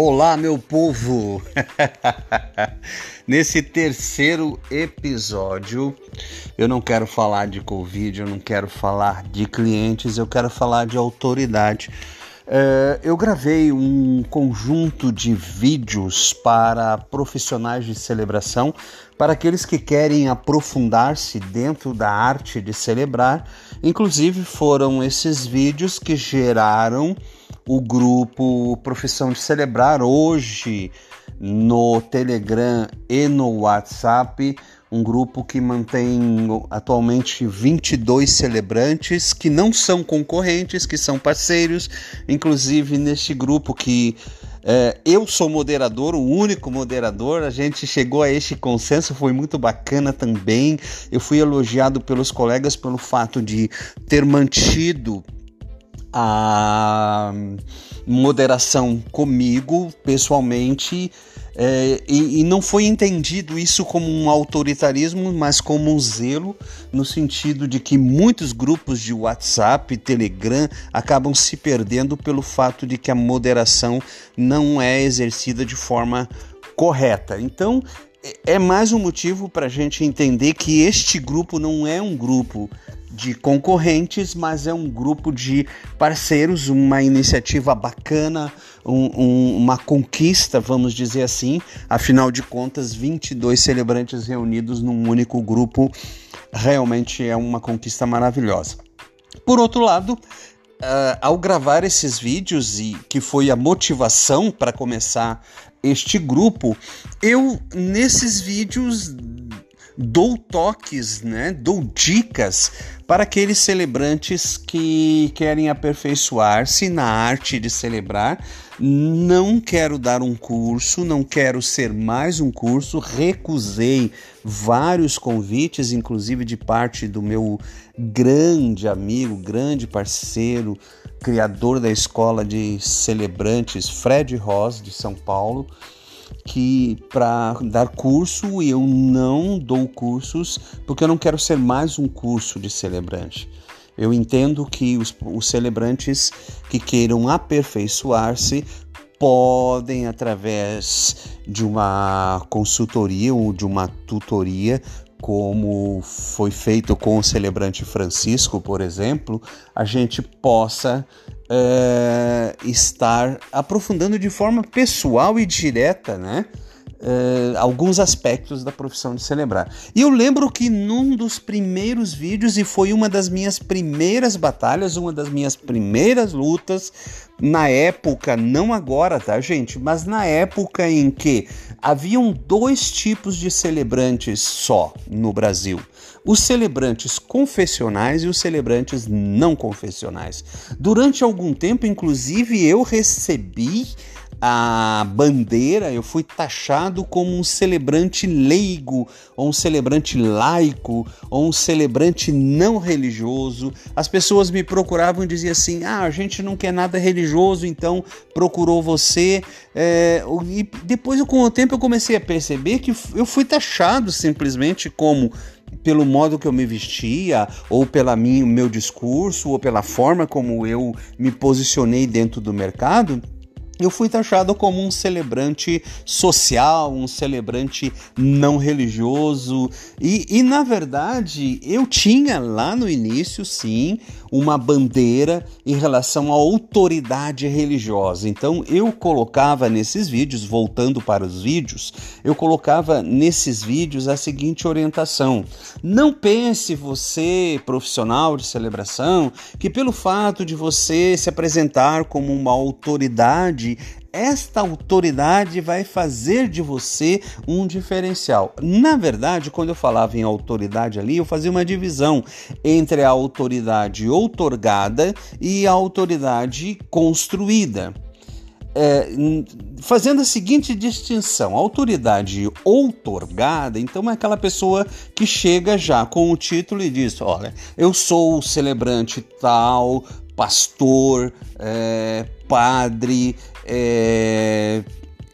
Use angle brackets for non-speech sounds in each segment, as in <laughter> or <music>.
Olá, meu povo! <laughs> Nesse terceiro episódio, eu não quero falar de Covid, eu não quero falar de clientes, eu quero falar de autoridade. É, eu gravei um conjunto de vídeos para profissionais de celebração, para aqueles que querem aprofundar-se dentro da arte de celebrar. Inclusive, foram esses vídeos que geraram o grupo Profissão de Celebrar hoje no Telegram e no WhatsApp, um grupo que mantém atualmente 22 celebrantes que não são concorrentes, que são parceiros, inclusive neste grupo que é, eu sou moderador, o único moderador. A gente chegou a este consenso, foi muito bacana também. Eu fui elogiado pelos colegas pelo fato de ter mantido a moderação comigo pessoalmente é, e, e, não foi entendido isso como um autoritarismo, mas como um zelo, no sentido de que muitos grupos de WhatsApp, Telegram acabam se perdendo pelo fato de que a moderação não é exercida de forma correta. Então, é, é mais um motivo para a gente entender que este grupo não é um grupo de concorrentes, mas é um grupo de parceiros, uma iniciativa bacana, um, um, uma conquista, vamos dizer assim. Afinal de contas, 22 celebrantes reunidos num único grupo realmente é uma conquista maravilhosa. Por outro lado, uh, ao gravar esses vídeos e que foi a motivação para começar este grupo, eu nesses vídeos dou toques, né? Dou dicas para aqueles celebrantes que querem aperfeiçoar-se na arte de celebrar. Não quero dar um curso, não quero ser mais um curso. Recusei vários convites, inclusive de parte do meu grande amigo, grande parceiro, criador da escola de celebrantes, Fred Ross, de São Paulo que para dar curso e eu não dou cursos porque eu não quero ser mais um curso de celebrante. Eu entendo que os, os celebrantes que queiram aperfeiçoar-se podem, através de uma consultoria ou de uma tutoria, como foi feito com o celebrante Francisco, por exemplo, a gente possa é, estar aprofundando de forma pessoal e direta, né? Uh, alguns aspectos da profissão de celebrar. E eu lembro que num dos primeiros vídeos, e foi uma das minhas primeiras batalhas, uma das minhas primeiras lutas, na época, não agora, tá, gente? Mas na época em que haviam dois tipos de celebrantes só no Brasil: os celebrantes confessionais e os celebrantes não confessionais. Durante algum tempo, inclusive, eu recebi a bandeira, eu fui taxado como um celebrante leigo, ou um celebrante laico, ou um celebrante não religioso. As pessoas me procuravam e diziam assim: ah, a gente não quer nada religioso, então procurou você. É, e depois, com o tempo, eu comecei a perceber que eu fui taxado simplesmente como pelo modo que eu me vestia, ou minha, meu discurso, ou pela forma como eu me posicionei dentro do mercado eu fui taxado como um celebrante social, um celebrante não religioso. E, e, na verdade, eu tinha lá no início, sim, uma bandeira em relação à autoridade religiosa. Então, eu colocava nesses vídeos, voltando para os vídeos, eu colocava nesses vídeos a seguinte orientação: não pense você, profissional de celebração, que pelo fato de você se apresentar como uma autoridade esta autoridade vai fazer de você um diferencial. Na verdade, quando eu falava em autoridade ali, eu fazia uma divisão entre a autoridade outorgada e a autoridade construída é, fazendo a seguinte distinção: a autoridade outorgada, então é aquela pessoa que chega já com o título e diz: Olha, eu sou o celebrante tal, pastor, é, padre, é,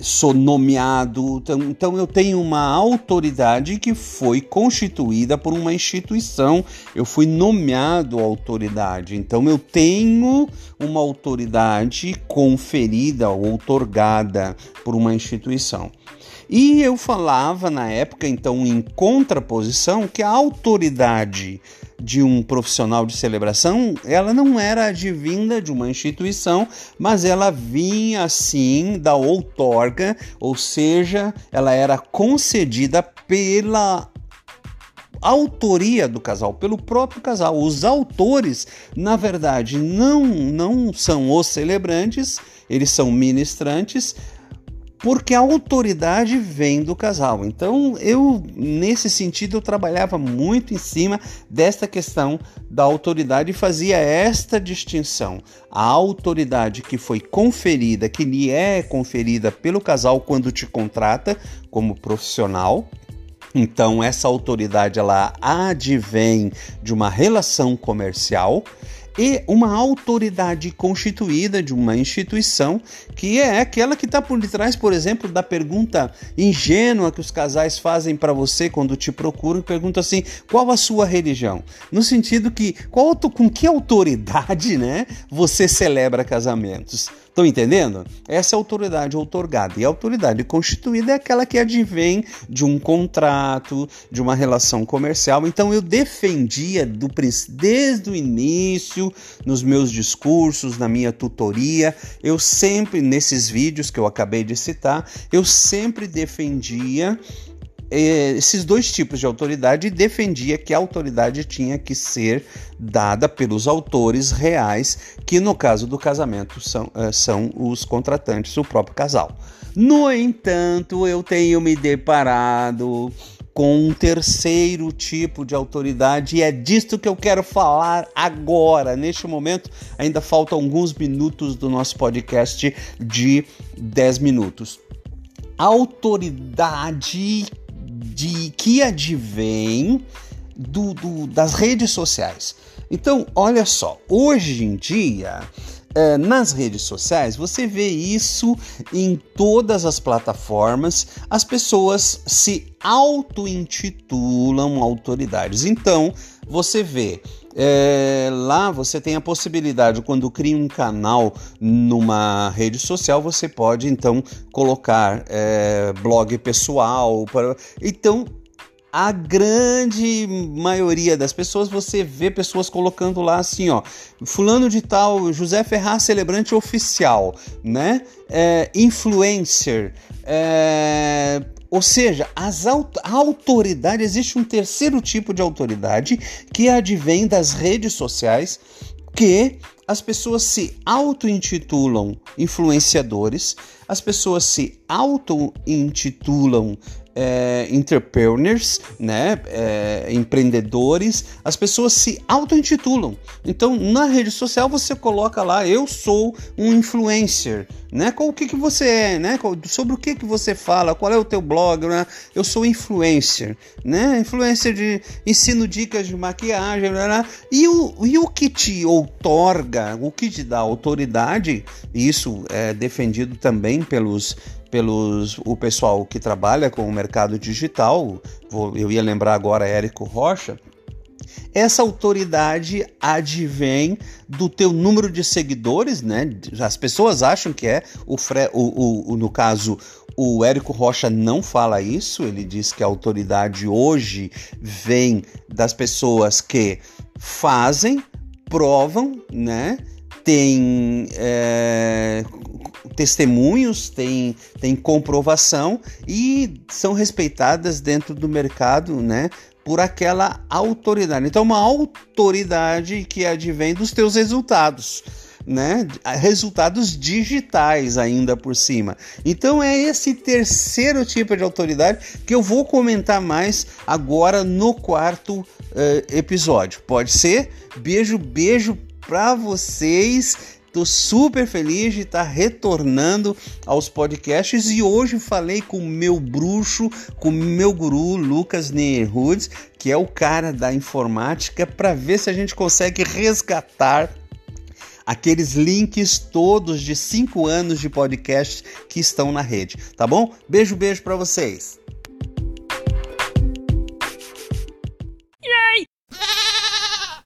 sou nomeado, então, então, eu tenho uma autoridade que foi constituída por uma instituição, eu fui nomeado autoridade, então eu tenho uma autoridade conferida ou otorgada por uma instituição. E eu falava na época, então, em contraposição, que a autoridade de um profissional de celebração, ela não era advinda de uma instituição, mas ela vinha assim da outorga, ou seja, ela era concedida pela autoria do casal, pelo próprio casal. Os autores, na verdade, não não são os celebrantes, eles são ministrantes, porque a autoridade vem do casal. Então, eu nesse sentido eu trabalhava muito em cima desta questão da autoridade e fazia esta distinção. A autoridade que foi conferida, que lhe é conferida pelo casal quando te contrata como profissional, então essa autoridade ela advém de uma relação comercial e uma autoridade constituída de uma instituição que é aquela que está por detrás, por exemplo, da pergunta ingênua que os casais fazem para você quando te procuram, pergunta assim: qual a sua religião? No sentido que qual, com que autoridade, né, você celebra casamentos? Estão entendendo? Essa é a autoridade outorgada. E a autoridade constituída é aquela que advém de um contrato, de uma relação comercial. Então eu defendia do, desde o início, nos meus discursos, na minha tutoria, eu sempre, nesses vídeos que eu acabei de citar, eu sempre defendia esses dois tipos de autoridade e defendia que a autoridade tinha que ser dada pelos autores reais, que no caso do casamento são, é, são os contratantes, o próprio casal. No entanto, eu tenho me deparado com um terceiro tipo de autoridade e é disto que eu quero falar agora. Neste momento, ainda faltam alguns minutos do nosso podcast de 10 minutos. Autoridade de que advém do, do, das redes sociais. Então, olha só, hoje em dia, nas redes sociais, você vê isso em todas as plataformas, as pessoas se auto-intitulam autoridades. Então, você vê é, lá você tem a possibilidade, quando cria um canal numa rede social, você pode então colocar é, blog pessoal. Então, a grande maioria das pessoas você vê pessoas colocando lá assim, ó, fulano de tal, José Ferraz celebrante oficial, né? É, influencer, é, ou seja, as aut a autoridade, existe um terceiro tipo de autoridade que advém das redes sociais, que as pessoas se auto-intitulam influenciadores, as pessoas se auto-intitulam é, entrepreneurs, né, é, empreendedores, as pessoas se auto-intitulam. Então, na rede social você coloca lá, eu sou um influencer, né? Qual o que, que você é, né? Sobre o que, que você fala, qual é o teu blog, né? Eu sou influencer, né? Influencer de ensino dicas de maquiagem, né? né? E o, e o que te outorga, o que te dá autoridade, isso é defendido também pelos pelos o pessoal que trabalha com o mercado digital, vou, eu ia lembrar agora Érico Rocha, essa autoridade advém do teu número de seguidores, né? As pessoas acham que é o, Fre o, o, no caso o Érico Rocha não fala isso. Ele diz que a autoridade hoje vem das pessoas que fazem, provam, né? Tem é, testemunhos, tem, tem comprovação e são respeitadas dentro do mercado, né? Por aquela autoridade. Então, uma autoridade que advém dos teus resultados. Né? Resultados digitais ainda por cima. Então é esse terceiro tipo de autoridade que eu vou comentar mais agora no quarto uh, episódio. Pode ser? Beijo, beijo para vocês. Tô super feliz de estar tá retornando aos podcasts e hoje falei com o meu bruxo, com o meu guru Lucas Neerhoods, que é o cara da informática, para ver se a gente consegue resgatar aqueles links todos de cinco anos de podcast que estão na rede, tá bom? Beijo, beijo para vocês.